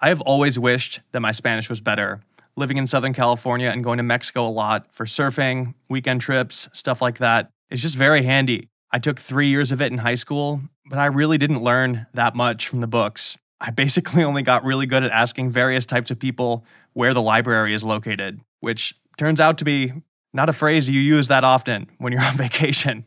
I have always wished that my Spanish was better. Living in Southern California and going to Mexico a lot for surfing, weekend trips, stuff like that, it's just very handy. I took three years of it in high school, but I really didn't learn that much from the books. I basically only got really good at asking various types of people where the library is located, which turns out to be not a phrase you use that often when you're on vacation.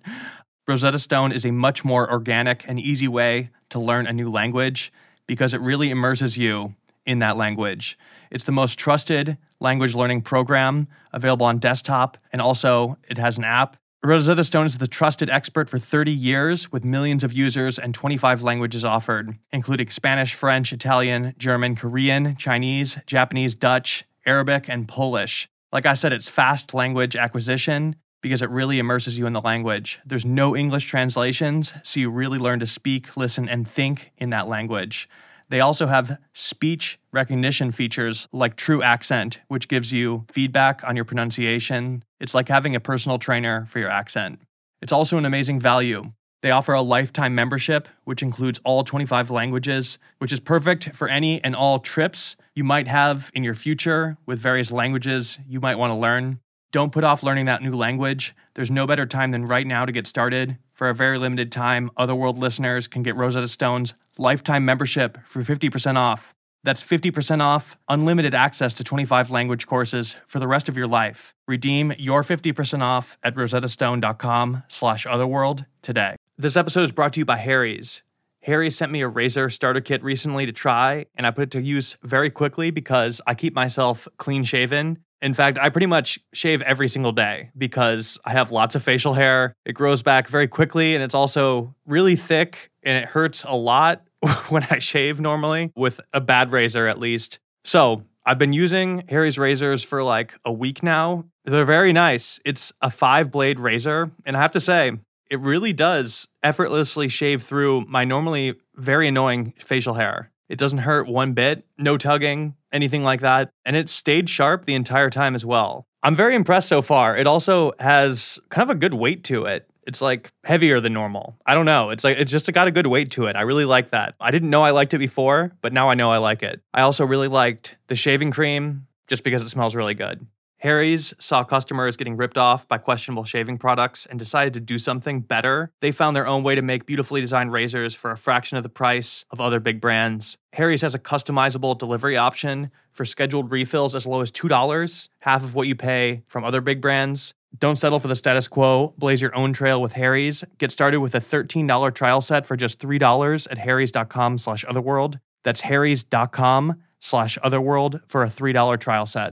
Rosetta Stone is a much more organic and easy way to learn a new language because it really immerses you in that language. It's the most trusted language learning program available on desktop, and also it has an app. Rosetta Stone is the trusted expert for 30 years with millions of users and 25 languages offered, including Spanish, French, Italian, German, Korean, Chinese, Japanese, Dutch, Arabic, and Polish. Like I said, it's fast language acquisition because it really immerses you in the language. There's no English translations, so you really learn to speak, listen, and think in that language. They also have speech recognition features like TruAccent, which gives you feedback on your pronunciation. It's like having a personal trainer for your accent. It's also an amazing value. They offer a lifetime membership, which includes all 25 languages, which is perfect for any and all trips you might have in your future with various languages you might want to learn. Don't put off learning that new language. There's no better time than right now to get started. For a very limited time, Otherworld listeners can get Rosetta Stone's lifetime membership for 50% off. That's 50% off, unlimited access to 25 language courses for the rest of your life. Redeem your 50% off at rosettastone.com slash otherworld today. This episode is brought to you by Harry's. Harry sent me a razor starter kit recently to try, and I put it to use very quickly because I keep myself clean shaven in fact, I pretty much shave every single day because I have lots of facial hair. It grows back very quickly and it's also really thick and it hurts a lot when I shave normally with a bad razor at least. So, I've been using Harry's razors for like a week now. They're very nice. It's a five blade razor. And I have to say, it really does effortlessly shave through my normally very annoying facial hair. It doesn't hurt one bit, no tugging, anything like that. And it stayed sharp the entire time as well. I'm very impressed so far. It also has kind of a good weight to it. It's like heavier than normal. I don't know. It's like it's just got a good weight to it. I really like that. I didn't know I liked it before, but now I know I like it. I also really liked the shaving cream just because it smells really good. Harry's saw customers getting ripped off by questionable shaving products and decided to do something better. They found their own way to make beautifully designed razors for a fraction of the price of other big brands. Harry's has a customizable delivery option for scheduled refills as low as $2, half of what you pay from other big brands. Don't settle for the status quo. Blaze your own trail with Harry's. Get started with a $13 trial set for just $3 at harrys.com slash otherworld. That's harrys.com slash otherworld for a $3 trial set.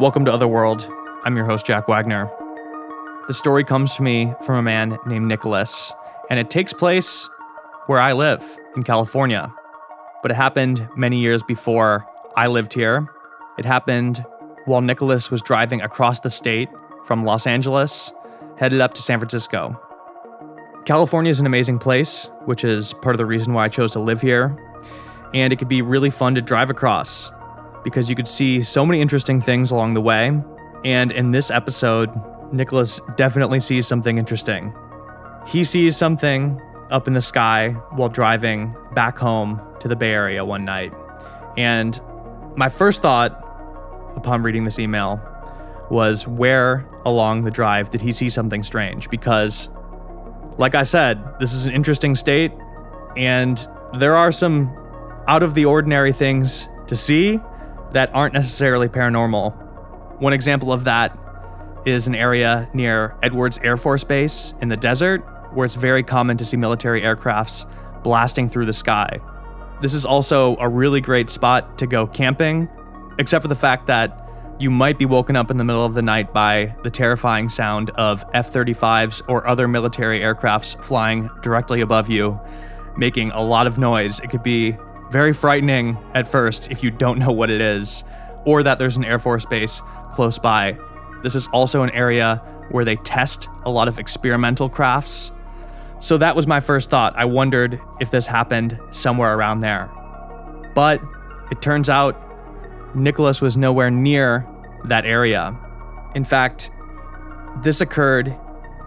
Welcome to Otherworld. I'm your host, Jack Wagner. The story comes to me from a man named Nicholas, and it takes place where I live in California. But it happened many years before I lived here. It happened while Nicholas was driving across the state from Los Angeles, headed up to San Francisco. California is an amazing place, which is part of the reason why I chose to live here. And it could be really fun to drive across because you could see so many interesting things along the way. And in this episode, Nicholas definitely sees something interesting. He sees something up in the sky while driving back home to the Bay Area one night. And my first thought upon reading this email was where along the drive did he see something strange? Because, like I said, this is an interesting state, and there are some out of the ordinary things to see that aren't necessarily paranormal. One example of that is an area near Edwards Air Force Base in the desert, where it's very common to see military aircrafts blasting through the sky. This is also a really great spot to go camping, except for the fact that you might be woken up in the middle of the night by the terrifying sound of F 35s or other military aircrafts flying directly above you, making a lot of noise. It could be very frightening at first if you don't know what it is, or that there's an Air Force base close by. This is also an area where they test a lot of experimental crafts. So that was my first thought. I wondered if this happened somewhere around there. But it turns out Nicholas was nowhere near that area. In fact, this occurred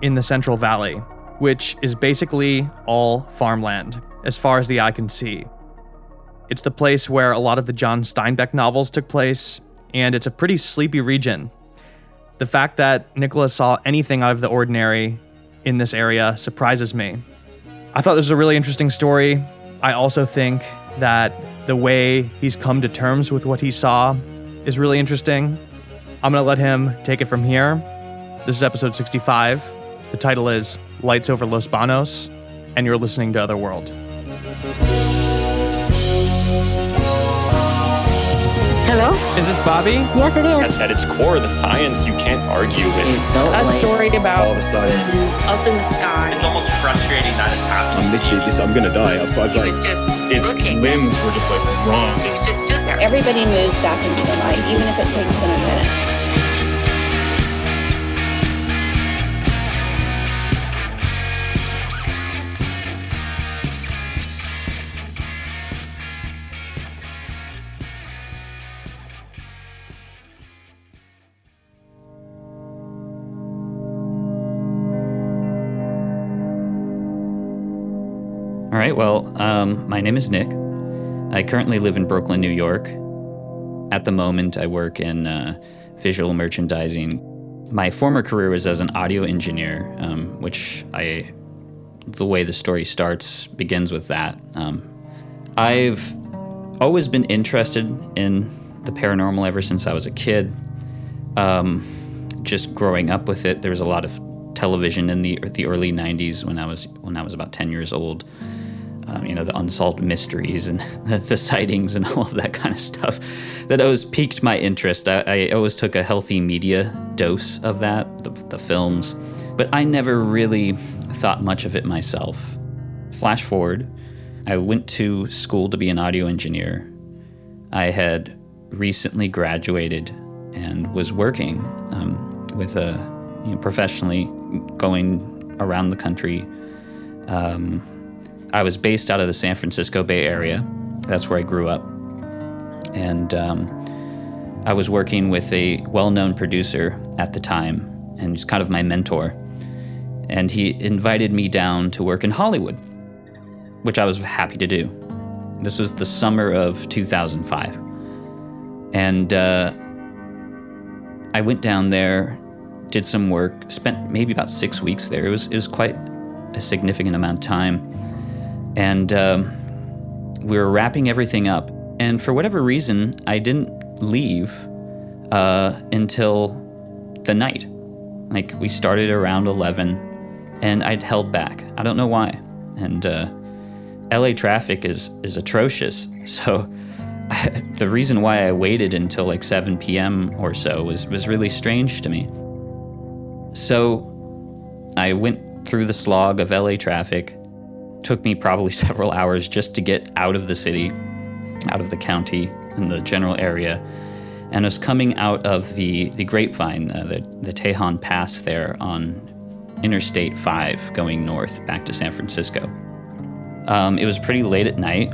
in the Central Valley, which is basically all farmland, as far as the eye can see. It's the place where a lot of the John Steinbeck novels took place, and it's a pretty sleepy region. The fact that Nicholas saw anything out of the ordinary in this area surprises me. I thought this was a really interesting story. I also think that the way he's come to terms with what he saw is really interesting. I'm going to let him take it from here. This is episode 65. The title is Lights Over Los Banos, and you're listening to Otherworld. Hello? Is this Bobby? Yes, it is. At, at its core, the science you can't argue with. felt a like story about all of a sudden is up in the sky. It's almost frustrating that it's happening. I'm literally this. I'm gonna die. I've, I've like just its looking. limbs were just like wrong. He was just. Everybody moves back into the light, even if it takes them a minute. Um, my name is Nick. I currently live in Brooklyn, New York. At the moment, I work in uh, visual merchandising. My former career was as an audio engineer, um, which I, the way the story starts begins with that. Um, I've always been interested in the paranormal ever since I was a kid. Um, just growing up with it, there was a lot of television in the the early '90s when I was when I was about 10 years old. Um, you know, the unsolved mysteries and the, the sightings and all of that kind of stuff that always piqued my interest. I, I always took a healthy media dose of that, the, the films, but I never really thought much of it myself. Flash forward, I went to school to be an audio engineer. I had recently graduated and was working um, with a you know, professionally going around the country. Um, I was based out of the San Francisco Bay Area. That's where I grew up. And um, I was working with a well known producer at the time, and he's kind of my mentor. And he invited me down to work in Hollywood, which I was happy to do. This was the summer of 2005. And uh, I went down there, did some work, spent maybe about six weeks there. It was, it was quite a significant amount of time and um, we were wrapping everything up. And for whatever reason, I didn't leave uh, until the night. Like we started around 11, and I'd held back. I don't know why. And uh, LA traffic is is atrocious. So the reason why I waited until like 7 p.m. or so was was really strange to me. So I went through the slog of LA traffic took me probably several hours just to get out of the city, out of the county and the general area. And I was coming out of the, the Grapevine, uh, the, the Tejon Pass there on Interstate 5 going north back to San Francisco. Um, it was pretty late at night.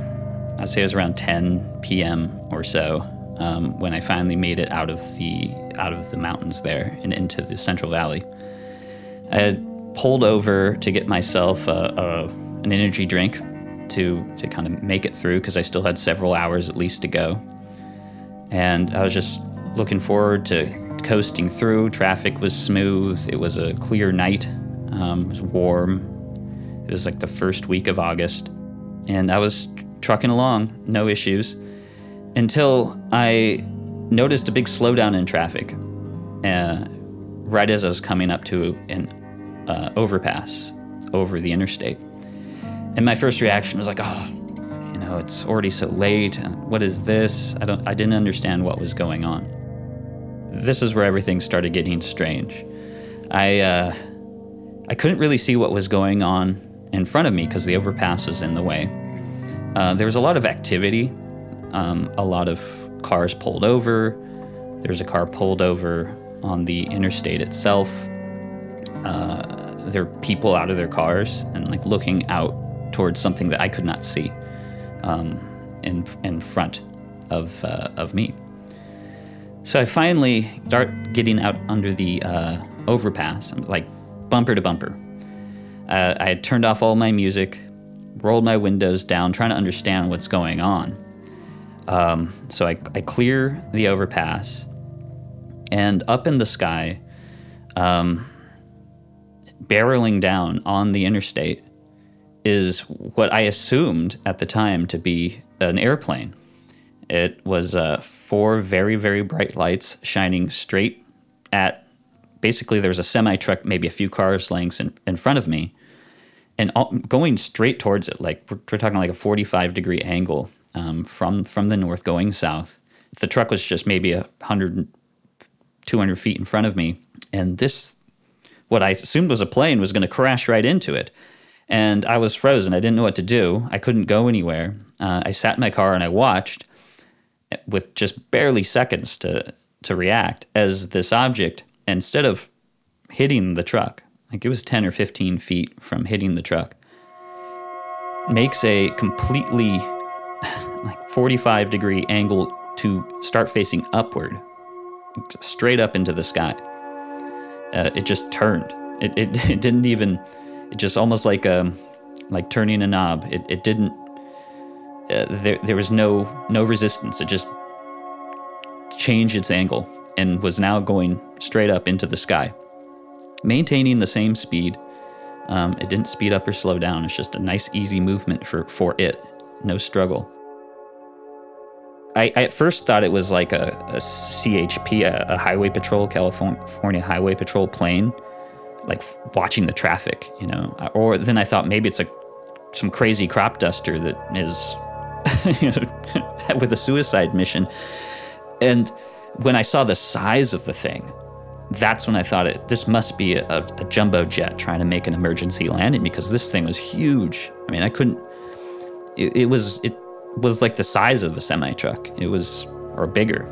I'd say it was around 10 p.m. or so um, when I finally made it out of the out of the mountains there and into the Central Valley. I had pulled over to get myself a, a an energy drink to to kind of make it through because I still had several hours at least to go. And I was just looking forward to coasting through. Traffic was smooth. It was a clear night. Um, it was warm. It was like the first week of August, and I was trucking along, no issues, until I noticed a big slowdown in traffic. Uh, right as I was coming up to an uh, overpass over the interstate. And my first reaction was like, oh, you know, it's already so late. And what is this? I don't I didn't understand what was going on. This is where everything started getting strange. I uh, I couldn't really see what was going on in front of me because the overpass was in the way. Uh, there was a lot of activity, um, a lot of cars pulled over. There's a car pulled over on the interstate itself. Uh, there are people out of their cars and like looking out towards something that I could not see um, in in front of uh, of me. So I finally start getting out under the uh, overpass, like bumper to bumper. Uh, I had turned off all my music, rolled my windows down, trying to understand what's going on. Um, so I, I clear the overpass, and up in the sky, um, barreling down on the interstate, is what I assumed at the time to be an airplane. It was uh, four very, very bright lights shining straight at basically there was a semi truck, maybe a few cars lengths in, in front of me, and all, going straight towards it. Like we're, we're talking like a 45 degree angle um, from, from the north going south. The truck was just maybe a 100, 200 feet in front of me. And this, what I assumed was a plane, was going to crash right into it. And I was frozen. I didn't know what to do. I couldn't go anywhere. Uh, I sat in my car and I watched with just barely seconds to, to react as this object, instead of hitting the truck, like it was 10 or 15 feet from hitting the truck, makes a completely like 45 degree angle to start facing upward, straight up into the sky. Uh, it just turned. It, it, it didn't even, it just almost like um, like turning a knob. It, it didn't, uh, there, there was no, no resistance. It just changed its angle and was now going straight up into the sky, maintaining the same speed. Um, it didn't speed up or slow down. It's just a nice, easy movement for, for it. No struggle. I, I at first thought it was like a, a CHP, a, a Highway Patrol, California Highway Patrol plane, like watching the traffic, you know. Or then I thought maybe it's a some crazy crop duster that is you know, with a suicide mission. And when I saw the size of the thing, that's when I thought it. This must be a, a, jumbo jet trying to make an emergency landing because this thing was huge. I mean, I couldn't. It, it was it was like the size of a semi truck. It was or bigger.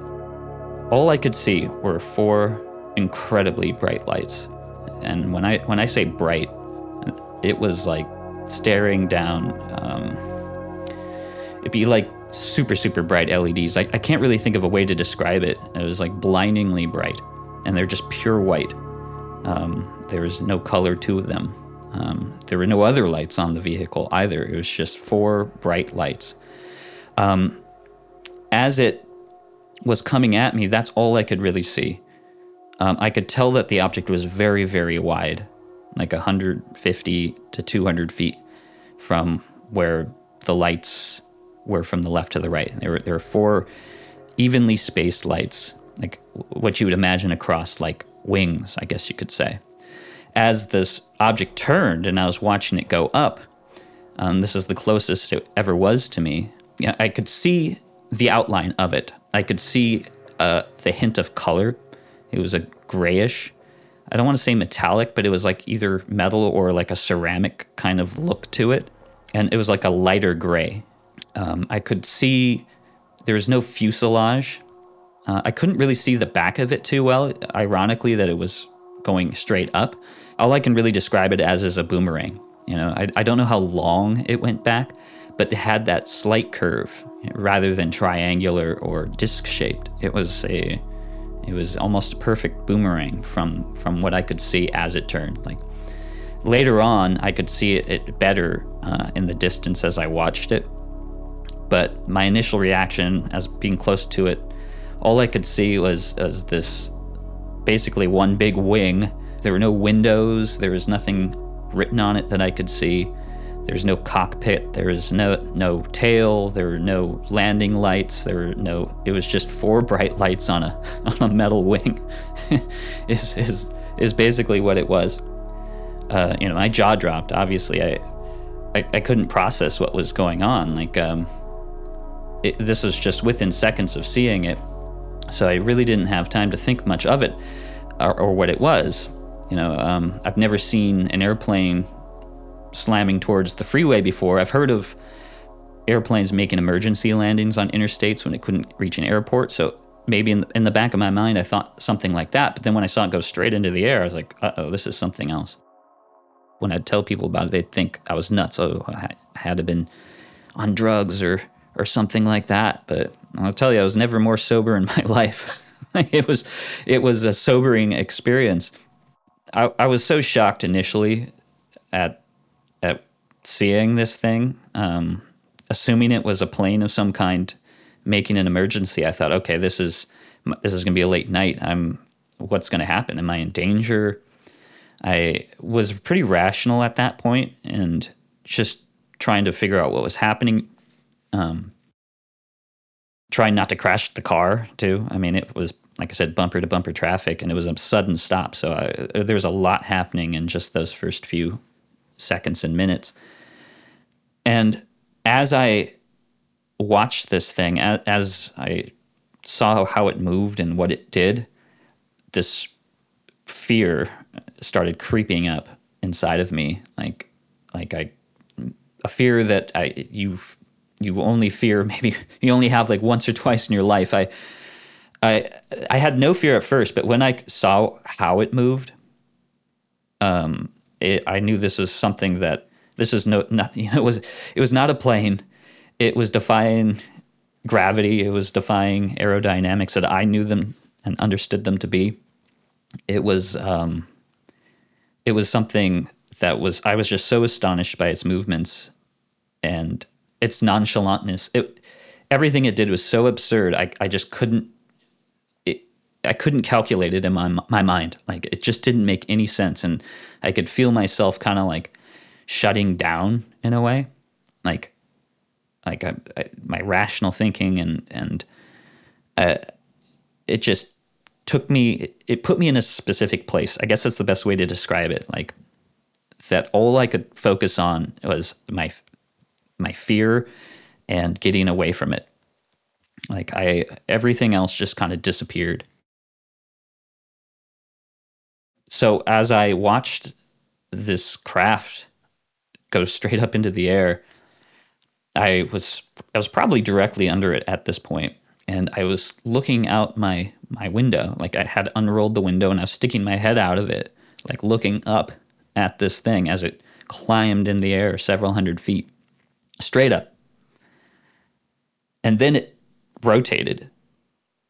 All I could see were four incredibly bright lights, and when I when I say bright, it was like staring down. Um, it'd be like super, super bright LEDs. I, I can't really think of a way to describe it. It was like blindingly bright, and they're just pure white. Um, there was no color to them. Um, there were no other lights on the vehicle either. It was just four bright lights. Um, as it was coming at me, that's all I could really see. Um, I could tell that the object was very, very wide, like 150 to 200 feet from where the lights were from the left to the right. There were there were four evenly spaced lights, like what you would imagine across like wings, I guess you could say. As this object turned and I was watching it go up, um, this is the closest it ever was to me. I could see the outline of it. I could see uh, the hint of color. It was a grayish. I don't want to say metallic, but it was like either metal or like a ceramic kind of look to it. And it was like a lighter gray. Um, I could see there was no fuselage. Uh, I couldn't really see the back of it too well, ironically, that it was going straight up. All I can really describe it as is a boomerang. You know, I, I don't know how long it went back, but it had that slight curve rather than triangular or disc shaped. It was a it was almost a perfect boomerang from from what I could see as it turned. Like later on, I could see it, better uh, in the distance as I watched it. But my initial reaction, as being close to it, all I could see was was this basically one big wing. There were no windows. There was nothing written on it that I could see. There's no cockpit. There was no no tail. There were no landing lights. There were no. It was just four bright lights on a on a metal wing. is is is basically what it was. Uh, you know, my jaw dropped. Obviously, I, I, I couldn't process what was going on. Like, um, it, this was just within seconds of seeing it, so I really didn't have time to think much of it or, or what it was. You know, um, I've never seen an airplane slamming towards the freeway before. I've heard of airplanes making emergency landings on interstates when it couldn't reach an airport. So maybe in the, in the back of my mind, I thought something like that. But then when I saw it go straight into the air, I was like, uh oh, this is something else. When I'd tell people about it, they'd think I was nuts. Oh, I had to have been on drugs or or something like that. But I'll tell you, I was never more sober in my life. it was it was a sobering experience. I, I was so shocked initially at at seeing this thing, um, assuming it was a plane of some kind making an emergency. I thought, okay, this is this is going to be a late night. I'm what's going to happen? Am I in danger? I was pretty rational at that point and just trying to figure out what was happening. Um, trying not to crash the car too. I mean, it was like I said, bumper to bumper traffic, and it was a sudden stop. So I, there was a lot happening in just those first few seconds and minutes. And as I watched this thing, as, I saw how it moved and what it did, this fear started creeping up inside of me, like like I a fear that I you you only fear maybe you only have like once or twice in your life. I I I had no fear at first, but when I saw how it moved, um, it, I knew this was something that this was no nothing. It was it was not a plane. It was defying gravity. It was defying aerodynamics that I knew them and understood them to be. It was um, it was something that was I was just so astonished by its movements and its nonchalantness. It everything it did was so absurd. I I just couldn't I couldn't calculate it in my my mind. Like it just didn't make any sense, and I could feel myself kind of like shutting down in a way, like like I, I, my rational thinking and and uh, it just took me it, it put me in a specific place. I guess that's the best way to describe it. Like that all I could focus on was my my fear and getting away from it. Like I everything else just kind of disappeared so as I watched this craft go straight up into the air, I was I was probably directly under it at this point, and I was looking out my my window, like I had unrolled the window and I was sticking my head out of it, like looking up at this thing as it climbed in the air several hundred feet, straight up, and then it rotated,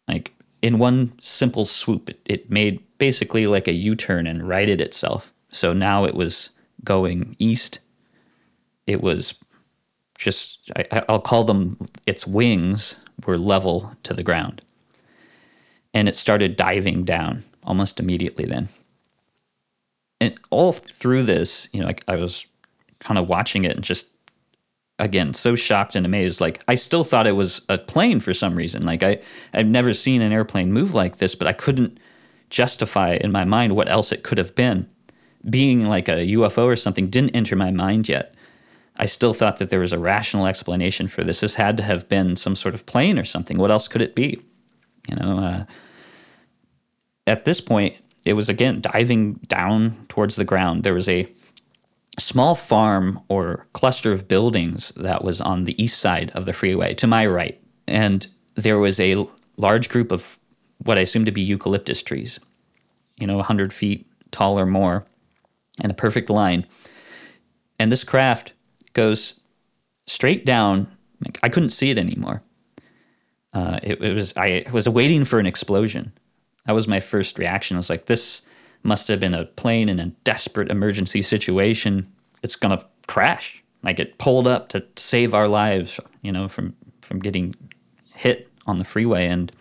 like in one simple swoop. It, it made basically like a U turn and righted itself. So now it was going east. It was just, I, I'll call them its wings were level to the ground. And it started diving down almost immediately then. And all through this, you know, I, I was kind of watching it and just again so shocked and amazed like i still thought it was a plane for some reason like i i've never seen an airplane move like this but i couldn't justify in my mind what else it could have been. Being like a UFO or something didn't enter my mind yet. I still thought that there was a rational explanation for this. This had to have been some sort of plane or something. What else could it be? You know, uh, at this point, it was again diving down towards the ground. There was a small farm or cluster of buildings that was on the east side of the freeway to my right. And there was a large group of what I assume to be eucalyptus trees, you know, 100 feet tall or more, and a perfect line. And this craft goes straight down. I couldn't see it anymore. Uh, it, it, was I was waiting for an explosion. That was my first reaction. I was like, this must have been a plane in a desperate emergency situation. It's gonna crash. Like it pulled up to save our lives, you know, from from getting hit on the freeway. And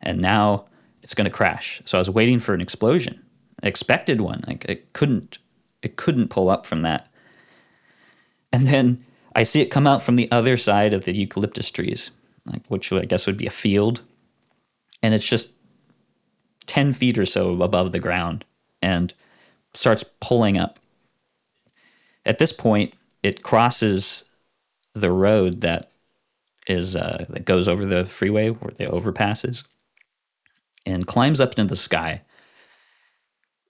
and now it's going to crash. So I was waiting for an explosion, I expected one. Like it couldn't, it couldn't pull up from that. And then I see it come out from the other side of the eucalyptus trees, like which I guess would be a field, and it's just ten feet or so above the ground, and starts pulling up. At this point, it crosses the road that is uh, that goes over the freeway where the overpasses and climbs up into the sky,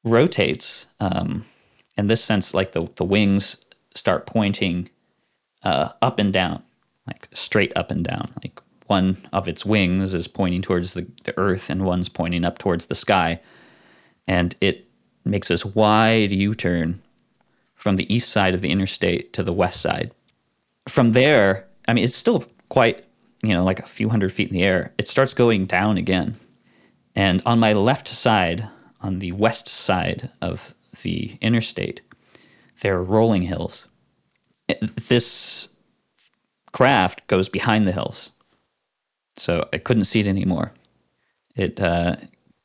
rotates. Um, in this sense, like the, the wings start pointing uh, up and down, like straight up and down. Like one of its wings is pointing towards the, the earth and one's pointing up towards the sky. And it makes this wide U turn from the east side of the interstate to the west side. From there, I mean, it's still quite, you know, like a few hundred feet in the air. It starts going down again and on my left side, on the west side of the interstate, there are rolling hills. this craft goes behind the hills. So I couldn't see it anymore. It uh,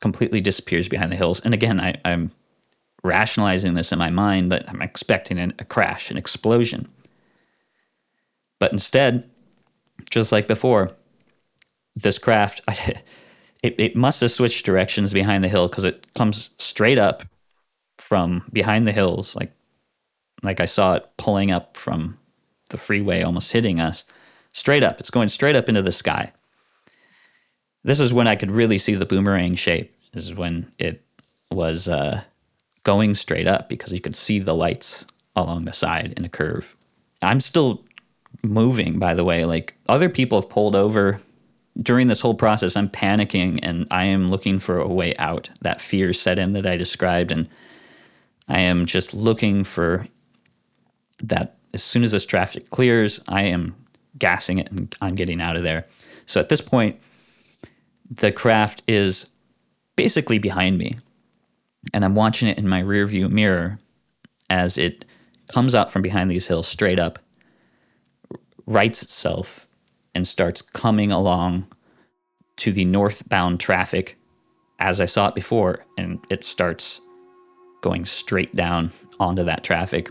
completely disappears behind the hills. And again, I, I'm rationalizing this in my mind that I'm expecting an, a crash, an explosion. But instead, just like before, this craft, I, it, it must have switched directions behind the hill because it comes straight up from behind the hills, like like I saw it pulling up from the freeway, almost hitting us, straight up. It's going straight up into the sky. This is when I could really see the boomerang shape. This is when it was uh, going straight up because you could see the lights along the side in a curve. I'm still moving, by the way. Like other people have pulled over during this whole process. I'm panicking and I am looking for a way out. That fear set in that I described, and I am just looking for that. As soon as this traffic clears, I am gassing it and I'm getting out of there. So at this point, the craft is basically behind me and I'm watching it in my rear view mirror as it comes up from behind these hills straight up, rights itself, and starts coming along to the northbound traffic as I saw it before, and it starts going straight down onto that traffic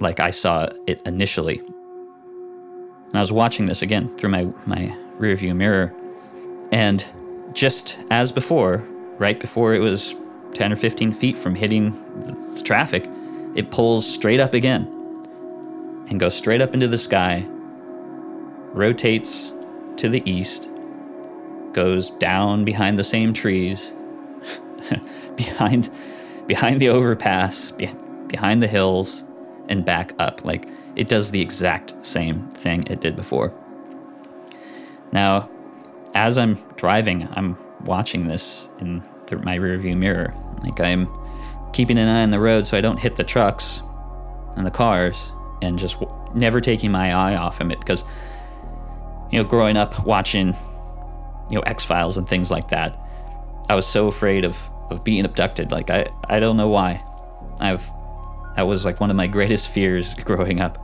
like I saw it initially. And I was watching this again through my, my rear view mirror, and just as before, right before it was 10 or 15 feet from hitting the traffic, it pulls straight up again and goes straight up into the sky, rotates to the east, goes down behind the same trees, behind behind the overpass, be, behind the hills, and back up. Like it does the exact same thing it did before. Now, as I'm driving, I'm watching this in my rearview mirror. Like I'm keeping an eye on the road so I don't hit the trucks and the cars and just never taking my eye off of it because you know growing up watching you know X-Files and things like that I was so afraid of of being abducted like I I don't know why I've that was like one of my greatest fears growing up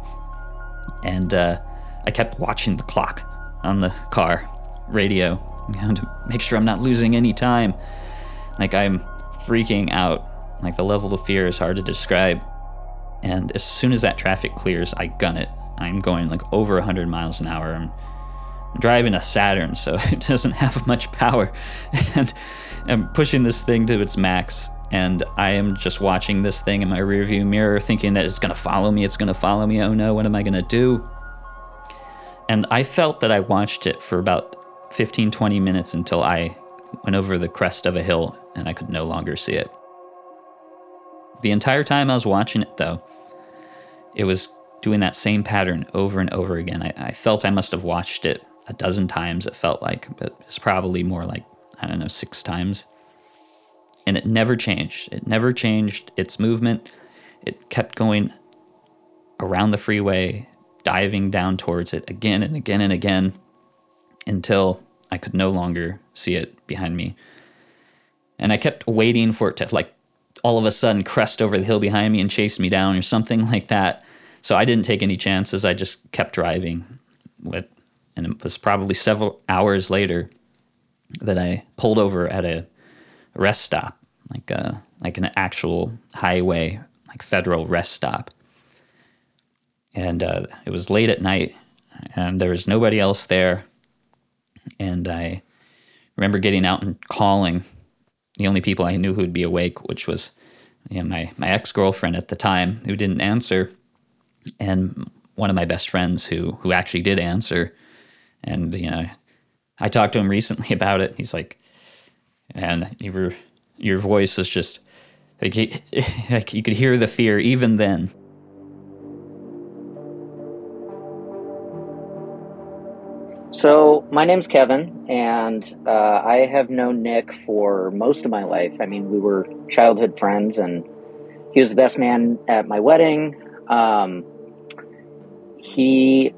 and uh, I kept watching the clock on the car radio you know, to make sure I'm not losing any time like I'm freaking out. Like the level of fear is hard to describe. And as soon as that traffic clears, I gun it. I'm going like over 100 miles an hour. I'm driving a Saturn, so it doesn't have much power. And I'm pushing this thing to its max. And I am just watching this thing in my rearview mirror, thinking that it's going to follow me. It's going to follow me. Oh no, what am I going to do? And I felt that I watched it for about 15, 20 minutes until I went over the crest of a hill and I could no longer see it. The entire time I was watching it, though, it was doing that same pattern over and over again. I, I felt I must have watched it a dozen times, it felt like, but it's probably more like, I don't know, six times. And it never changed. It never changed its movement. It kept going around the freeway, diving down towards it again and again and again until I could no longer see it behind me. And I kept waiting for it to like all of a sudden crest over the hill behind me and chase me down or something like that. So I didn't take any chances. I just kept driving. With, and it was probably several hours later that I pulled over at a rest stop, like a, like an actual highway, like federal rest stop. And uh, it was late at night, and there was nobody else there. And I remember getting out and calling the only people I knew who would be awake, which was you know, my, my ex girlfriend at the time who didn't answer, and one of my best friends who who actually did answer. And you know, I talked to him recently about it. He's like, and your your voice was just like, he, like you could hear the fear even then. So, my name's Kevin, and uh, I have known Nick for most of my life. I mean, we were childhood friends, and he was the best man at my wedding. Um, he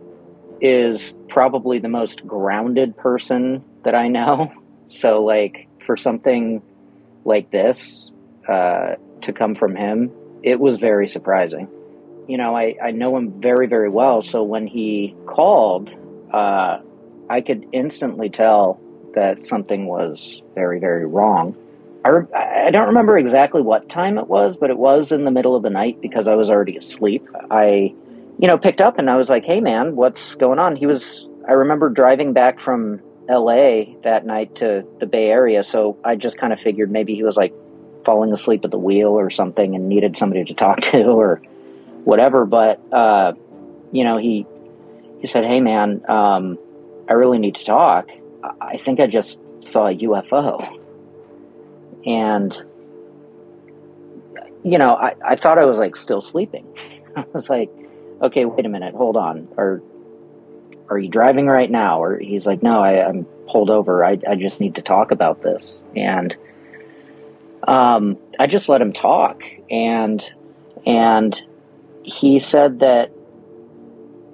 is probably the most grounded person that I know. So, like, for something like this uh, to come from him, it was very surprising. you know, I, I know him very, very well. So when he called, uh, I could instantly tell that something was very, very wrong. I, I don't remember exactly what time it was, but it was in the middle of the night because I was already asleep. I, you know, picked up and I was like, hey, man, what's going on? He was, I remember driving back from LA that night to the Bay Area. So I just kind of figured maybe he was like falling asleep at the wheel or something and needed somebody to talk to or whatever. But, uh, you know, he, he said, hey, man, um, I really need to talk. I think I just saw a UFO. And, you know, I, I thought I was like still sleeping. I was like, okay, wait a minute, hold on. Are, are you driving right now? Or he's like, no, I, I'm pulled over. I, I just need to talk about this. And, um, I just let him talk. And, and he said that,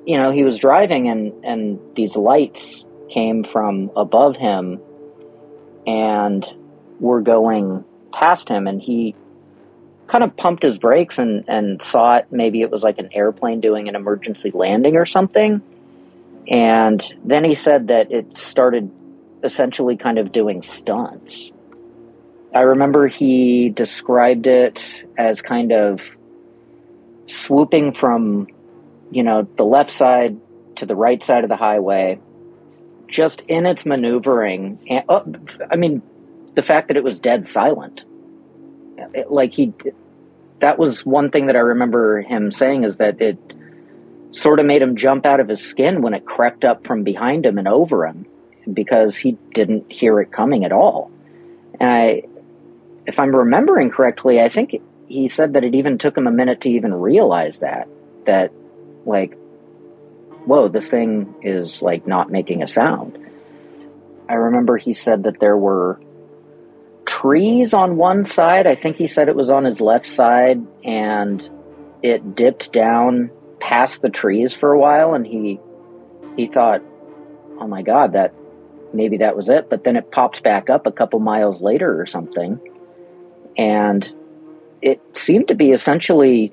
you know, he was driving and, and these lights came from above him and were going past him and he kind of pumped his brakes and, and thought maybe it was like an airplane doing an emergency landing or something. And then he said that it started essentially kind of doing stunts. I remember he described it as kind of swooping from, you know, the left side to the right side of the highway, just in its maneuvering. And, oh, I mean, the fact that it was dead silent. It, like he, that was one thing that I remember him saying is that it sort of made him jump out of his skin when it crept up from behind him and over him because he didn't hear it coming at all. And I, if I'm remembering correctly, I think he said that it even took him a minute to even realize that, that like, whoa, this thing is like not making a sound. I remember he said that there were trees on one side. I think he said it was on his left side, and it dipped down past the trees for a while, and he he thought, "Oh my God, that maybe that was it." But then it popped back up a couple miles later or something, and it seemed to be essentially.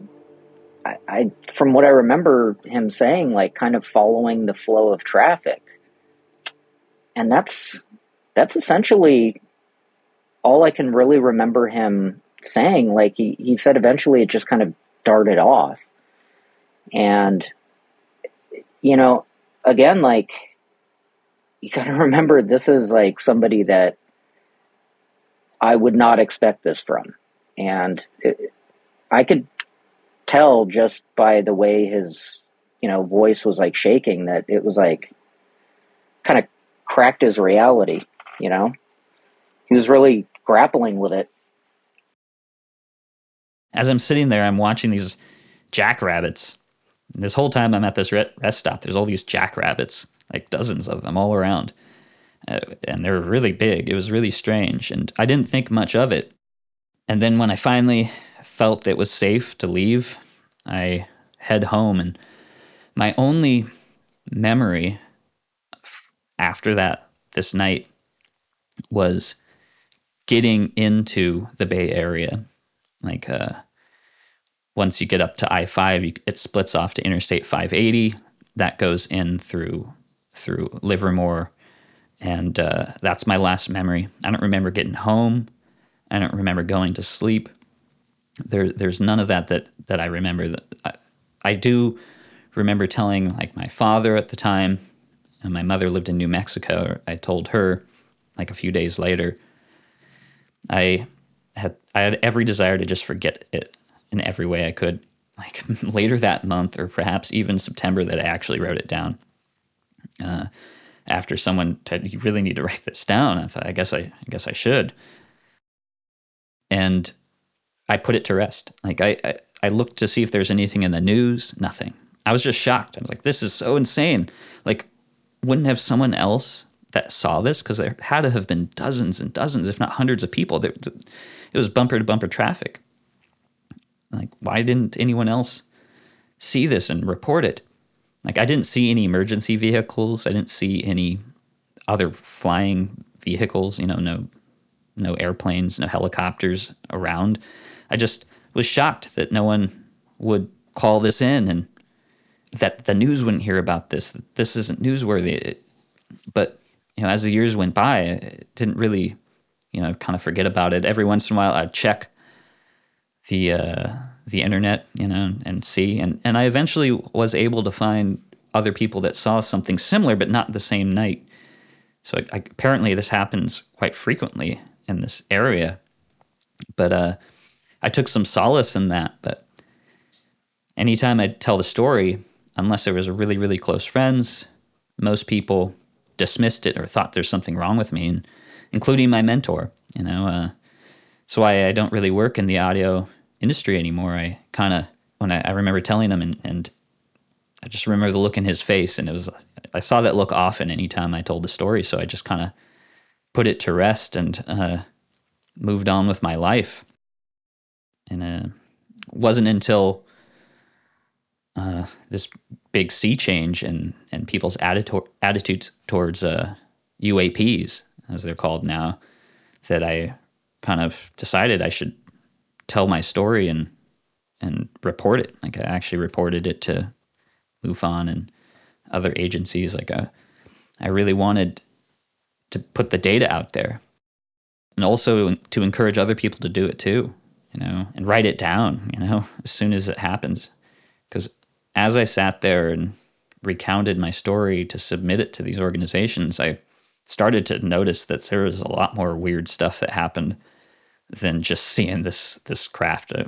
I, I from what I remember him saying, like kind of following the flow of traffic, and that's that's essentially all I can really remember him saying. Like he, he said eventually it just kind of darted off. And, you know, again, like, you got to remember this is like somebody that I would not expect this from. And it, I could tell just by the way his, you know, voice was like shaking that it was like kind of cracked his reality, you know? He was really grappling with it. As I'm sitting there, I'm watching these jackrabbits. This whole time I'm at this rest stop, there's all these jackrabbits, like dozens of them all around. Uh, and they're really big. It was really strange. And I didn't think much of it. And then when I finally felt it was safe to leave, I head home. And my only memory after that, this night, was getting into the Bay Area. Like uh, once you get up to I five, it splits off to Interstate 580. That goes in through through Livermore, and uh, that's my last memory. I don't remember getting home. I don't remember going to sleep. There, there's none of that that that I remember. That I, I do remember telling like my father at the time, and my mother lived in New Mexico. I told her like a few days later I had I had every desire to just forget it in every way I could. Like later that month, or perhaps even September, that I actually wrote it down. Uh, after someone said, "You really need to write this down," I thought, "I guess I, I guess I should." And I put it to rest. Like I, I, I looked to see if there's anything in the news. Nothing. I was just shocked. I was like, "This is so insane!" Like, wouldn't have someone else that saw this because there had to have been dozens and dozens, if not hundreds of people. It was bumper to bumper traffic. Like, why didn't anyone else see this and report it? Like, I didn't see any emergency vehicles. I didn't see any other flying vehicles. You know, no, no airplanes, no helicopters around. I just was shocked that no one would call this in and that the news wouldn't hear about this. that This isn't newsworthy. But you know, as the years went by, I didn't really, you know, kind of forget about it. Every once in a while, I'd check the uh, the internet, you know, and see. And and I eventually was able to find other people that saw something similar, but not the same night. So I, I, apparently, this happens quite frequently in this area. But uh, I took some solace in that. But anytime I'd tell the story, unless there was really really close friends, most people dismissed it or thought there's something wrong with me, and including my mentor. You know, uh, so I, I don't really work in the audio industry anymore. I kind of when I, I, remember telling him, and, and I just remember the look in his face, and it was I saw that look often anytime I told the story. So I just kind of put it to rest and uh, moved on with my life. And uh, wasn't until uh, this big sea change in, and people's attitude attitudes towards uh, UAPs, as they're called now, that I kind of decided I should tell my story and and report it. Like I actually reported it to MUFON and other agencies. Like I, uh, I really wanted to put the data out there, and also to encourage other people to do it too. You know, and write it down. You know, as soon as it happens, because as I sat there and recounted my story to submit it to these organizations, I started to notice that there was a lot more weird stuff that happened than just seeing this this craft. I,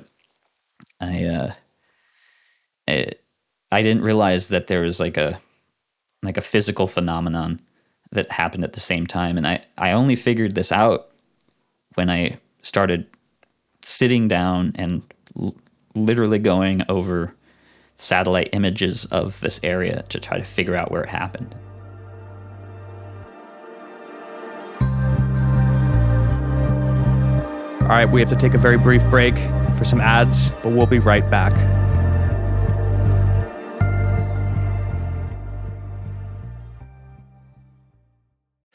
I, uh, I, I didn't realize that there was like a like a physical phenomenon that happened at the same time, and I I only figured this out when I started sitting down and l- literally going over satellite images of this area to try to figure out where it happened. All right, we have to take a very brief break for some ads, but we'll be right back.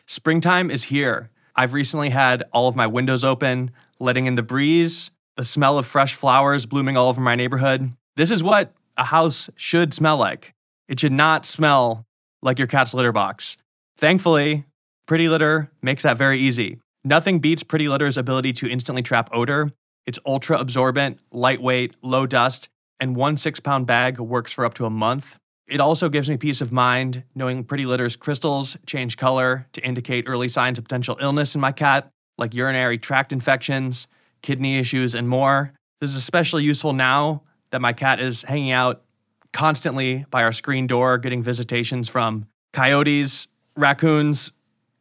Springtime is here. I've recently had all of my windows open, letting in the breeze, the smell of fresh flowers blooming all over my neighborhood. This is what a house should smell like. It should not smell like your cat's litter box. Thankfully, Pretty Litter makes that very easy. Nothing beats Pretty Litter's ability to instantly trap odor. It's ultra absorbent, lightweight, low dust, and one six pound bag works for up to a month. It also gives me peace of mind knowing Pretty Litter's crystals change color to indicate early signs of potential illness in my cat, like urinary tract infections, kidney issues, and more. This is especially useful now that my cat is hanging out constantly by our screen door, getting visitations from coyotes, raccoons,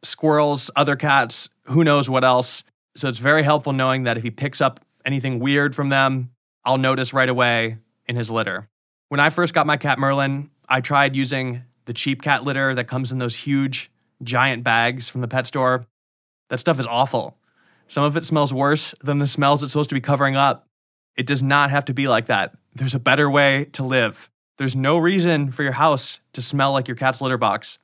squirrels, other cats, who knows what else. So it's very helpful knowing that if he picks up anything weird from them, I'll notice right away in his litter. When I first got my cat Merlin, I tried using the cheap cat litter that comes in those huge, giant bags from the pet store. That stuff is awful. Some of it smells worse than the smells it's supposed to be covering up. It does not have to be like that. There's a better way to live. There's no reason for your house to smell like your cat's litter box.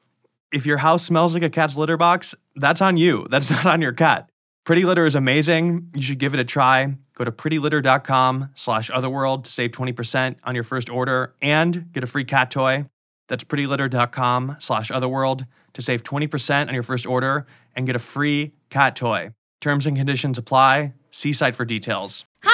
If your house smells like a cat's litter box, that's on you. That's not on your cat. Pretty Litter is amazing. You should give it a try. Go to prettylitter.com slash otherworld to save 20% on your first order and get a free cat toy. That's prettylitter.com slash otherworld to save 20% on your first order and get a free cat toy. Terms and conditions apply. See site for details. Hi,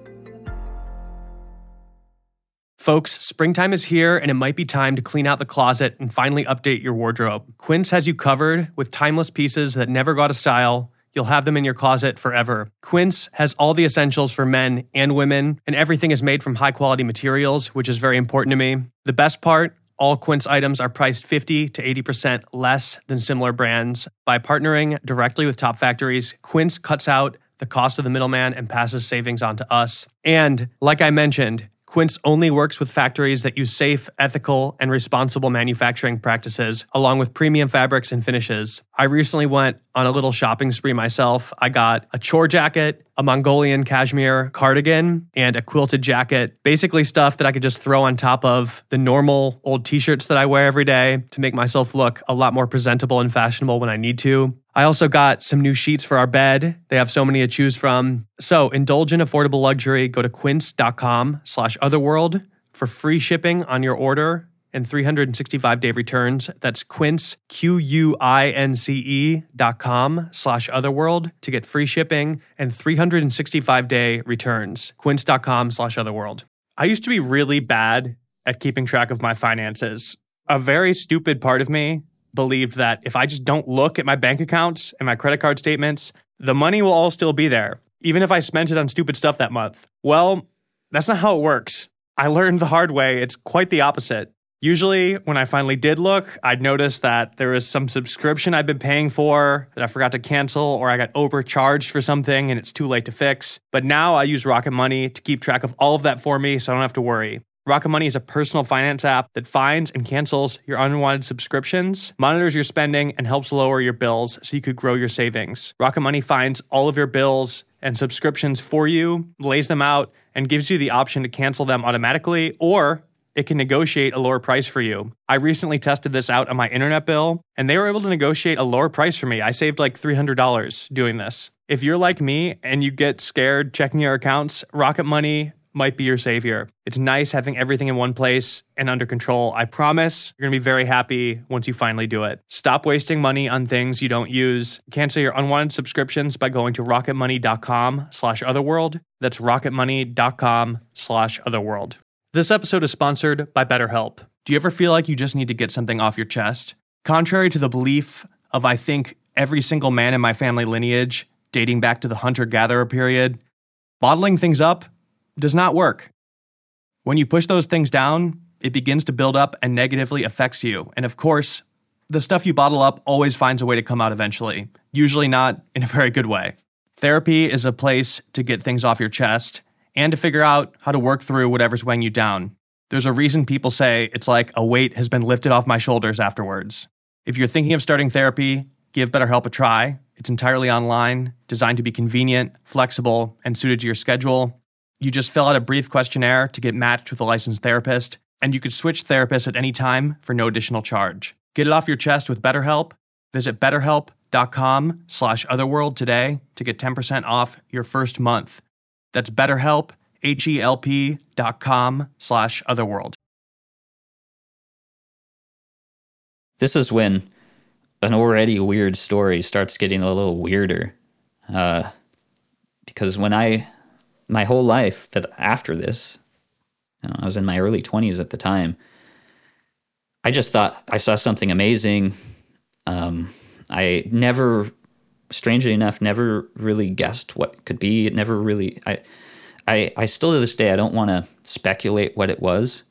Folks, springtime is here and it might be time to clean out the closet and finally update your wardrobe. Quince has you covered with timeless pieces that never got a style. You'll have them in your closet forever. Quince has all the essentials for men and women, and everything is made from high quality materials, which is very important to me. The best part all Quince items are priced 50 to 80% less than similar brands. By partnering directly with top factories, Quince cuts out the cost of the middleman and passes savings on to us. And like I mentioned, Quince only works with factories that use safe, ethical, and responsible manufacturing practices, along with premium fabrics and finishes. I recently went on a little shopping spree myself. I got a chore jacket, a Mongolian cashmere cardigan, and a quilted jacket. Basically, stuff that I could just throw on top of the normal old t shirts that I wear every day to make myself look a lot more presentable and fashionable when I need to. I also got some new sheets for our bed. They have so many to choose from. So indulge in affordable luxury. Go to quince.com slash otherworld for free shipping on your order and 365 day returns. That's quince, Q-U-I-N-C-E dot com slash otherworld to get free shipping and 365 day returns. Quince.com slash otherworld. I used to be really bad at keeping track of my finances. A very stupid part of me believed that if I just don't look at my bank accounts and my credit card statements, the money will all still be there, even if I spent it on stupid stuff that month. Well, that's not how it works. I learned the hard way. It's quite the opposite. Usually, when I finally did look, I'd notice that there was some subscription I'd been paying for that I forgot to cancel, or I got overcharged for something and it's too late to fix. But now I use Rocket Money to keep track of all of that for me so I don't have to worry. Rocket Money is a personal finance app that finds and cancels your unwanted subscriptions, monitors your spending, and helps lower your bills so you could grow your savings. Rocket Money finds all of your bills and subscriptions for you, lays them out, and gives you the option to cancel them automatically or it can negotiate a lower price for you. I recently tested this out on my internet bill, and they were able to negotiate a lower price for me. I saved like $300 doing this. If you're like me and you get scared checking your accounts, Rocket Money might be your savior. It's nice having everything in one place and under control. I promise you're going to be very happy once you finally do it. Stop wasting money on things you don't use. Cancel your unwanted subscriptions by going to rocketmoney.com slash otherworld. That's rocketmoney.com slash otherworld. This episode is sponsored by BetterHelp. Do you ever feel like you just need to get something off your chest? Contrary to the belief of, I think, every single man in my family lineage, dating back to the hunter gatherer period, bottling things up does not work. When you push those things down, it begins to build up and negatively affects you. And of course, the stuff you bottle up always finds a way to come out eventually, usually not in a very good way. Therapy is a place to get things off your chest and to figure out how to work through whatever's weighing you down. There's a reason people say it's like a weight has been lifted off my shoulders afterwards. If you're thinking of starting therapy, give BetterHelp a try. It's entirely online, designed to be convenient, flexible, and suited to your schedule. You just fill out a brief questionnaire to get matched with a licensed therapist, and you could switch therapists at any time for no additional charge. Get it off your chest with BetterHelp. Visit betterhelp.com slash otherworld today to get 10% off your first month. That's betterhelp, H-E-L-P dot com slash otherworld. This is when an already weird story starts getting a little weirder. Uh, because when I my whole life that after this, you know, I was in my early 20s at the time. I just thought I saw something amazing. Um, I never, strangely enough, never really guessed what could be. It never really. I, I, I still to this day I don't want to speculate what it was.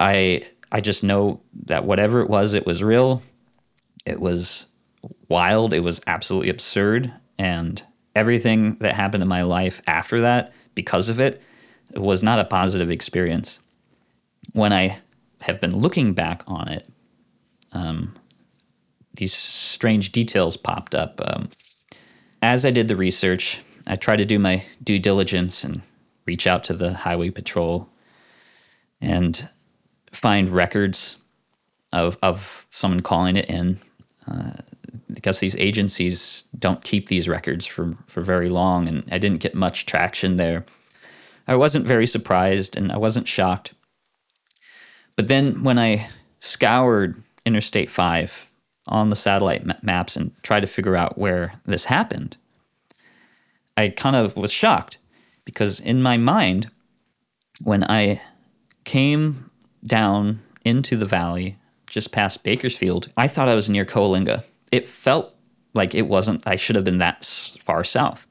I I just know that whatever it was, it was real. It was wild. It was absolutely absurd, and everything that happened in my life after that, because of it, was not a positive experience. When I have been looking back on it, um, these strange details popped up. Um, as I did the research, I tried to do my due diligence and reach out to the Highway Patrol and find records of, of someone calling it in. Uh, because these agencies don't keep these records for, for very long, and I didn't get much traction there. I wasn't very surprised and I wasn't shocked. But then when I scoured Interstate 5 on the satellite ma- maps and tried to figure out where this happened, I kind of was shocked because in my mind, when I came down into the valley just past Bakersfield, I thought I was near Coalinga. It felt like it wasn't, I should have been that far south.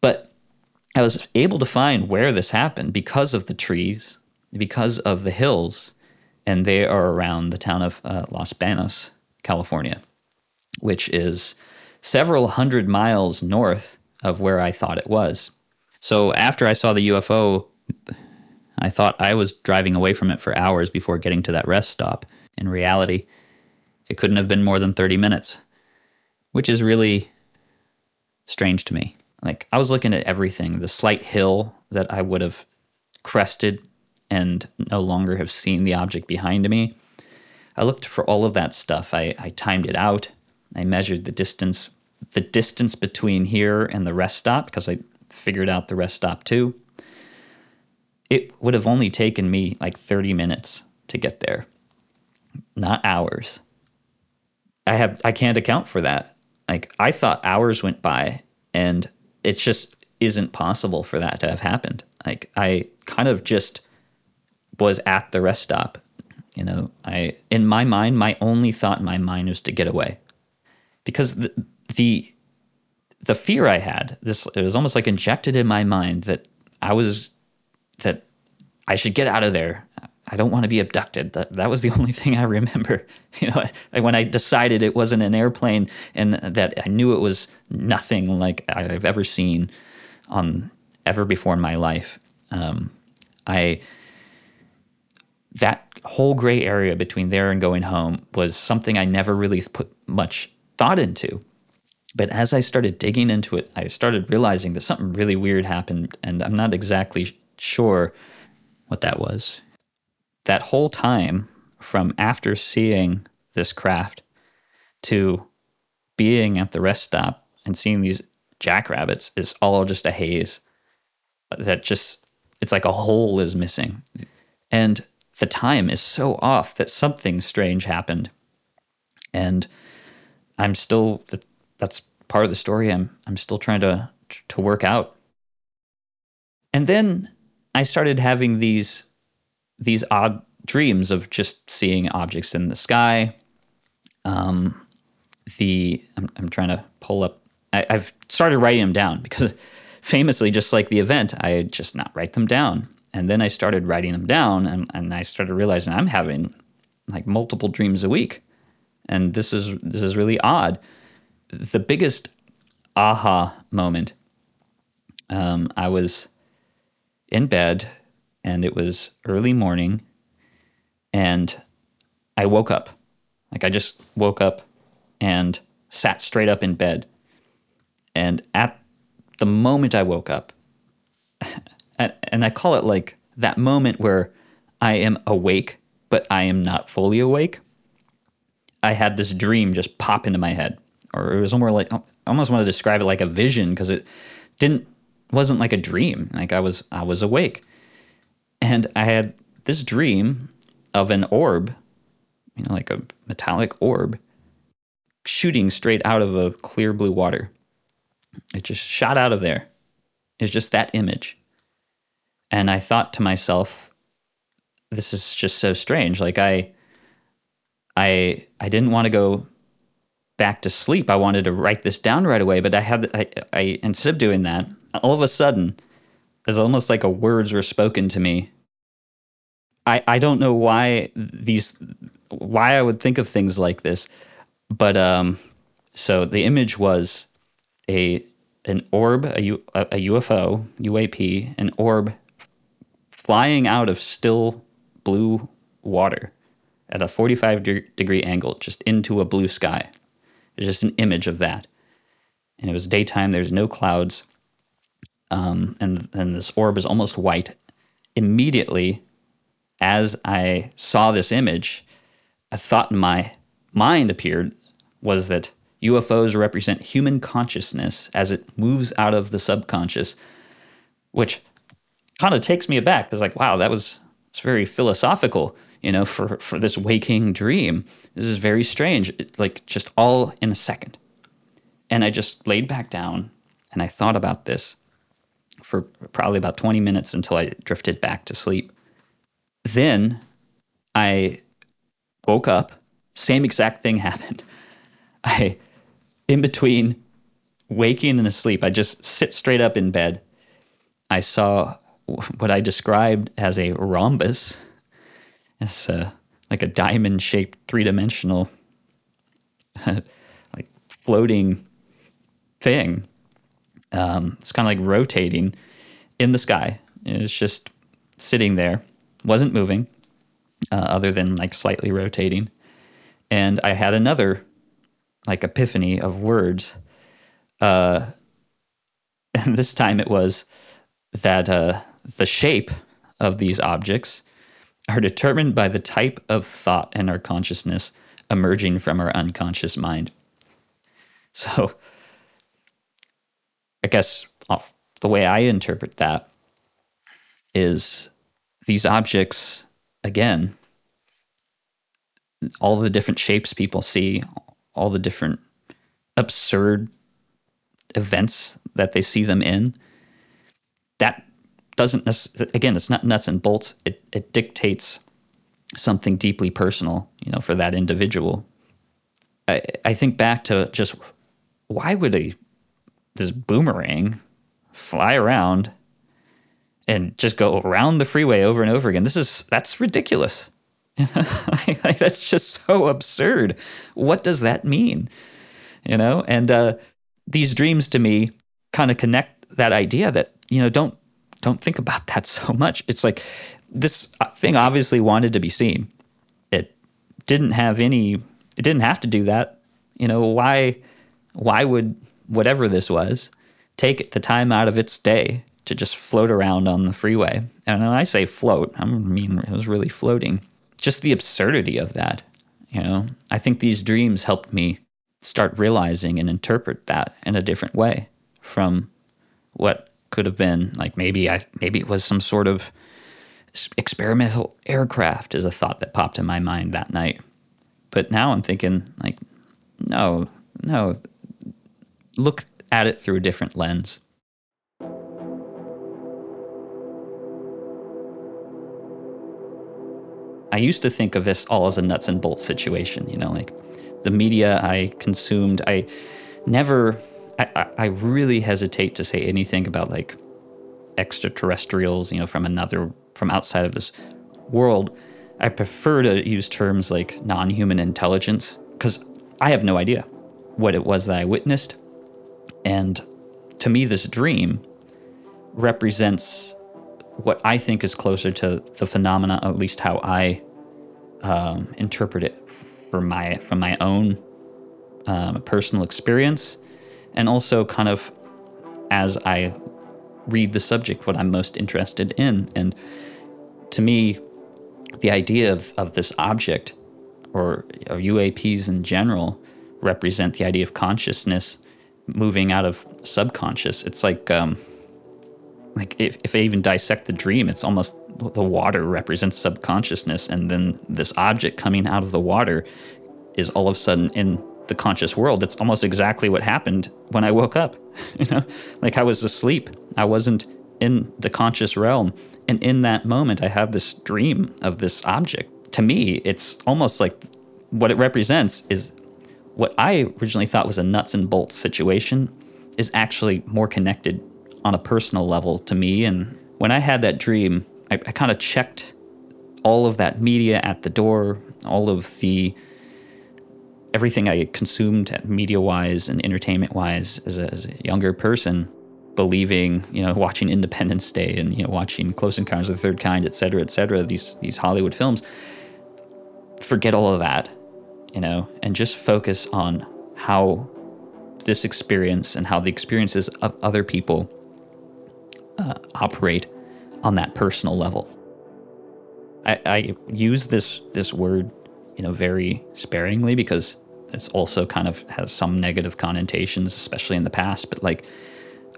But I was able to find where this happened because of the trees, because of the hills, and they are around the town of uh, Los Banos, California, which is several hundred miles north of where I thought it was. So after I saw the UFO I thought I was driving away from it for hours before getting to that rest stop. In reality, it couldn't have been more than 30 minutes, which is really strange to me. Like, I was looking at everything the slight hill that I would have crested and no longer have seen the object behind me. I looked for all of that stuff. I, I timed it out. I measured the distance, the distance between here and the rest stop because I figured out the rest stop too. It would have only taken me like 30 minutes to get there, not hours. I have I can't account for that. Like I thought hours went by and it just isn't possible for that to have happened. Like I kind of just was at the rest stop. You know, I in my mind, my only thought in my mind was to get away, because the the, the fear I had this it was almost like injected in my mind that I was that I should get out of there. I don't want to be abducted. That that was the only thing I remember. You know, when I decided it wasn't an airplane and that I knew it was nothing like I've ever seen on ever before in my life. Um, I that whole gray area between there and going home was something I never really put much thought into. But as I started digging into it, I started realizing that something really weird happened, and I'm not exactly sure what that was. That whole time, from after seeing this craft to being at the rest stop and seeing these jackrabbits, is all just a haze. That just, it's like a hole is missing. And the time is so off that something strange happened. And I'm still that's part of the story I'm I'm still trying to to work out. And then I started having these these odd dreams of just seeing objects in the sky. Um, the I'm, I'm trying to pull up. I, I've started writing them down because famously, just like the event, I just not write them down. And then I started writing them down and, and I started realizing I'm having like multiple dreams a week. And this is this is really odd. The biggest aha moment. Um, I was in bed and it was early morning and I woke up. Like I just woke up and sat straight up in bed. And at the moment I woke up, and I call it like that moment where I am awake, but I am not fully awake. I had this dream just pop into my head, or it was more like I almost want to describe it like a vision because it didn't wasn't like a dream. Like I was I was awake, and I had this dream of an orb, you know, like a metallic orb, shooting straight out of a clear blue water. It just shot out of there. It's just that image. And I thought to myself, this is just so strange. Like I I I didn't want to go back to sleep. I wanted to write this down right away, but I had I, I instead of doing that, all of a sudden, it's almost like a words were spoken to me. I I don't know why these why I would think of things like this, but um, so the image was a an orb, a, U, a, a UFO, UAP, an orb flying out of still blue water at a 45 de- degree angle just into a blue sky. It's just an image of that. And it was daytime, there's no clouds. Um, and, and this orb is almost white. Immediately, as I saw this image, a thought in my mind appeared was that UFOs represent human consciousness as it moves out of the subconscious, which kind of takes me aback. It's like, wow, that was it's very philosophical, you know, for for this waking dream. This is very strange. It, like just all in a second. And I just laid back down and I thought about this for probably about 20 minutes until I drifted back to sleep. Then I woke up, same exact thing happened. I in between waking and asleep, I just sit straight up in bed. I saw what I described as a rhombus. It's a, like a diamond shaped three dimensional, like floating thing. Um, it's kind of like rotating in the sky. It's just sitting there, wasn't moving, uh, other than like slightly rotating, and I had another like epiphany of words. Uh, and this time it was that uh, the shape of these objects are determined by the type of thought in our consciousness emerging from our unconscious mind. So, I guess the way I interpret that is these objects, again, all the different shapes people see, all the different absurd events that they see them in, doesn't again, it's not nuts and bolts. It it dictates something deeply personal, you know, for that individual. I I think back to just why would a this boomerang fly around and just go around the freeway over and over again? This is that's ridiculous. that's just so absurd. What does that mean? You know, and uh, these dreams to me kind of connect that idea that you know don't don't think about that so much. It's like this uh, thing obviously wanted to be seen. It didn't have any. It didn't have to do that. You know why? Why would whatever this was take the time out of its day to just float around on the freeway? And when I say float, I mean it was really floating. Just the absurdity of that. You know, I think these dreams helped me start realizing and interpret that in a different way from what could have been like maybe I maybe it was some sort of experimental aircraft is a thought that popped in my mind that night. But now I'm thinking like no, no. Look at it through a different lens. I used to think of this all as a nuts and bolts situation, you know, like the media I consumed, I never, I, I really hesitate to say anything about like extraterrestrials, you know, from another, from outside of this world. I prefer to use terms like non human intelligence because I have no idea what it was that I witnessed. And to me, this dream represents what I think is closer to the phenomena, at least how I um, interpret it from my from my own um, personal experience, and also kind of as I read the subject, what I'm most interested in. And to me, the idea of, of this object or, or UAPs in general represent the idea of consciousness moving out of subconscious. It's like um, like if, if I even dissect the dream, it's almost the water represents subconsciousness, and then this object coming out of the water is all of a sudden in the conscious world. It's almost exactly what happened when I woke up. you know, like I was asleep. I wasn't in the conscious realm, and in that moment, I have this dream of this object. To me, it's almost like what it represents is what I originally thought was a nuts and bolts situation is actually more connected on a personal level to me. And when I had that dream, I, I kind of checked all of that media at the door, all of the everything I consumed media wise and entertainment wise as a, as a, younger person, believing, you know, watching Independence Day and, you know, watching Close Encounters of the Third Kind, et cetera, et cetera, these, these Hollywood films, forget all of that, you know, and just focus on how this experience and how the experiences of other people uh, operate on that personal level. I, I use this this word, you know, very sparingly because it's also kind of has some negative connotations, especially in the past. But like,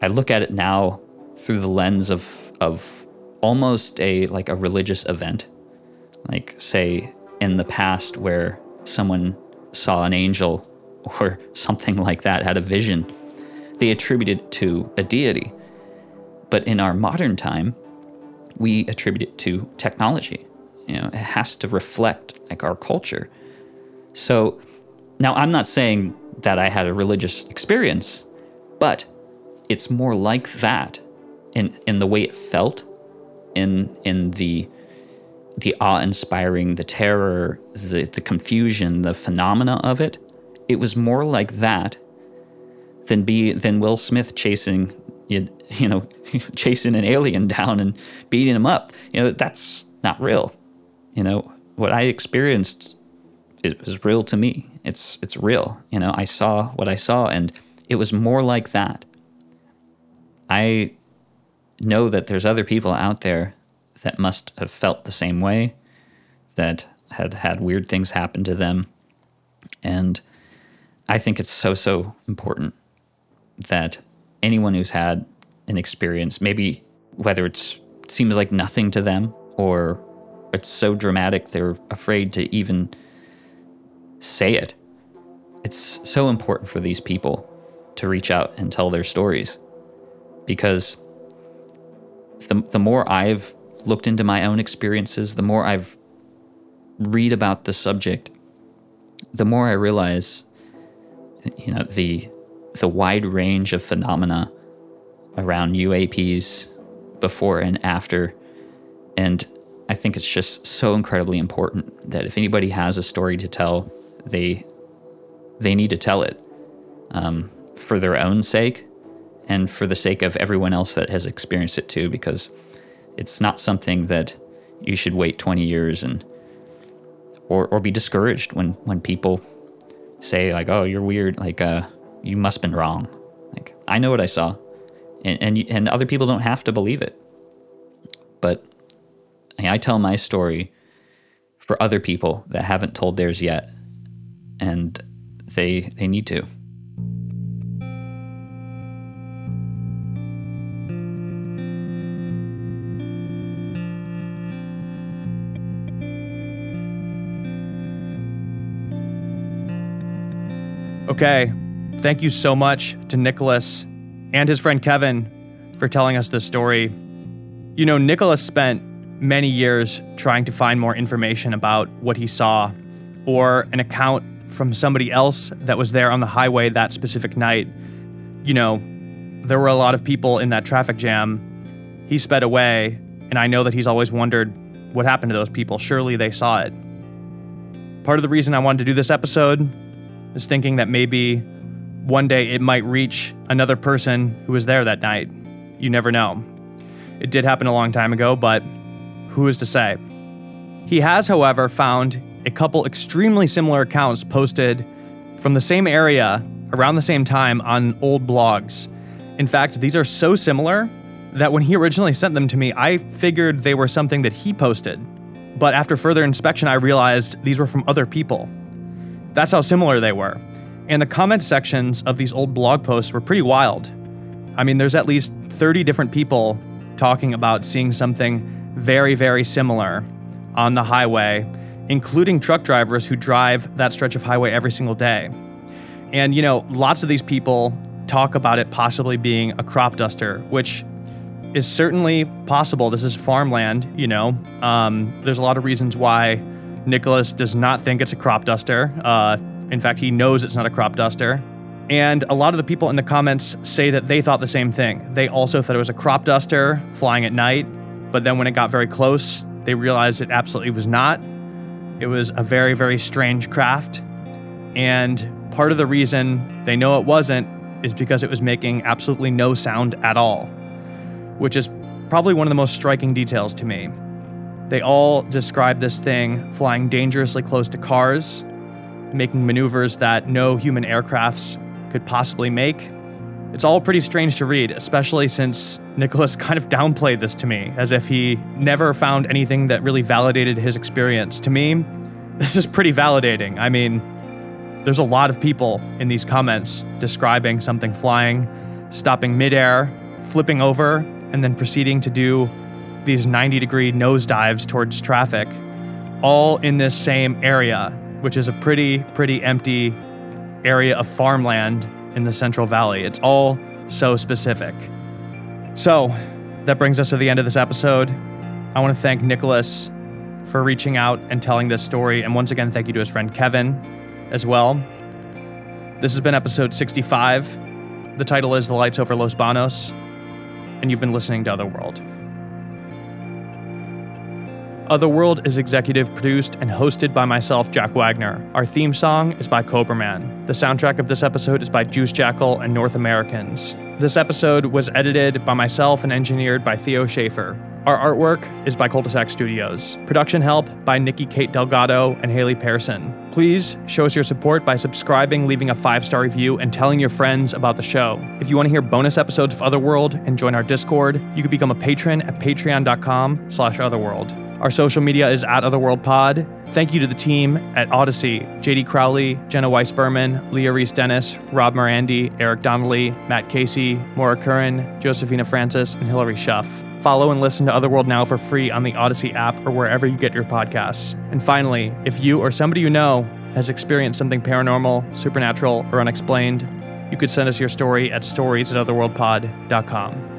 I look at it now through the lens of of almost a like a religious event, like say in the past where someone saw an angel or something like that, had a vision, they attributed it to a deity. But in our modern time, we attribute it to technology. You know, it has to reflect like our culture. So now I'm not saying that I had a religious experience, but it's more like that in in the way it felt, in in the the awe-inspiring, the terror, the the confusion, the phenomena of it. It was more like that than be than Will Smith chasing you you know chasing an alien down and beating him up. You know that's not real. You know what I experienced it was real to me. It's it's real. You know I saw what I saw, and it was more like that. I know that there's other people out there that must have felt the same way, that had had weird things happen to them, and I think it's so so important that anyone who's had an experience, maybe whether it's seems like nothing to them or it's so dramatic they're afraid to even say it. It's so important for these people to reach out and tell their stories because the, the more I've looked into my own experiences, the more I've read about the subject, the more I realize, you know, the the wide range of phenomena around UAPs before and after. And I think it's just so incredibly important that if anybody has a story to tell, they they need to tell it um, for their own sake and for the sake of everyone else that has experienced it too, because it's not something that you should wait 20 years and or or be discouraged when when people say like, "Oh, you're weird," like uh, you must have been wrong. Like I know what I saw, and and and other people don't have to believe it. But I tell my story for other people that haven't told theirs yet, and they they need to. Okay. Thank you so much to Nicholas and his friend Kevin for telling us this story. You know, Nicholas spent many years trying to find more information about what he saw or an account from somebody else that was there on the highway that specific night. You know, there were a lot of people in that traffic jam. He sped away, and I know that he's always wondered what happened to those people. Surely they saw it. Part of the reason I wanted to do this episode is thinking that maybe one day it might reach another person who was there that night. You never know. It did happen a long time ago, but who is to say? He has, however, found a couple extremely similar accounts posted from the same area around the same time on old blogs. In fact, these are so similar that when he originally sent them to me, I figured they were something that he posted. But after further inspection, I realized these were from other people. That's how similar they were. And the comment sections of these old blog posts were pretty wild. I mean, there's at least 30 different people talking about seeing something very, very similar on the highway, including truck drivers who drive that stretch of highway every single day. And, you know, lots of these people talk about it possibly being a crop duster, which is certainly possible. This is farmland, you know. Um, there's a lot of reasons why Nicholas does not think it's a crop duster. Uh, in fact, he knows it's not a crop duster. And a lot of the people in the comments say that they thought the same thing. They also thought it was a crop duster flying at night, but then when it got very close, they realized it absolutely was not. It was a very, very strange craft. And part of the reason they know it wasn't is because it was making absolutely no sound at all, which is probably one of the most striking details to me. They all describe this thing flying dangerously close to cars, making maneuvers that no human aircrafts could possibly make. It's all pretty strange to read, especially since Nicholas kind of downplayed this to me, as if he never found anything that really validated his experience. To me, this is pretty validating. I mean, there's a lot of people in these comments describing something flying, stopping midair, flipping over, and then proceeding to do these 90 degree nosedives towards traffic, all in this same area, which is a pretty, pretty empty area of farmland in the Central Valley. It's all so specific. So, that brings us to the end of this episode. I want to thank Nicholas for reaching out and telling this story. And once again, thank you to his friend Kevin as well. This has been episode 65. The title is The Lights Over Los Banos, and you've been listening to Otherworld. Otherworld is executive produced and hosted by myself, Jack Wagner. Our theme song is by Cobraman. The soundtrack of this episode is by Juice Jackal and North Americans. This episode was edited by myself and engineered by Theo Schaefer. Our artwork is by Cultisac Studios. Production help by Nikki Kate Delgado and Haley Pearson. Please show us your support by subscribing, leaving a five-star review, and telling your friends about the show. If you want to hear bonus episodes of Otherworld and join our Discord, you can become a patron at patreon.com slash otherworld. Our social media is at OtherworldPod. Thank you to the team at Odyssey, JD Crowley, Jenna Weiss Berman, Leah Reis Dennis, Rob Morandi, Eric Donnelly, Matt Casey, Maura Curran, Josephina Francis, and Hilary Schuff. Follow and listen to Otherworld Now for free on the Odyssey app or wherever you get your podcasts. And finally, if you or somebody you know has experienced something paranormal, supernatural, or unexplained, you could send us your story at stories at otherworldpod.com.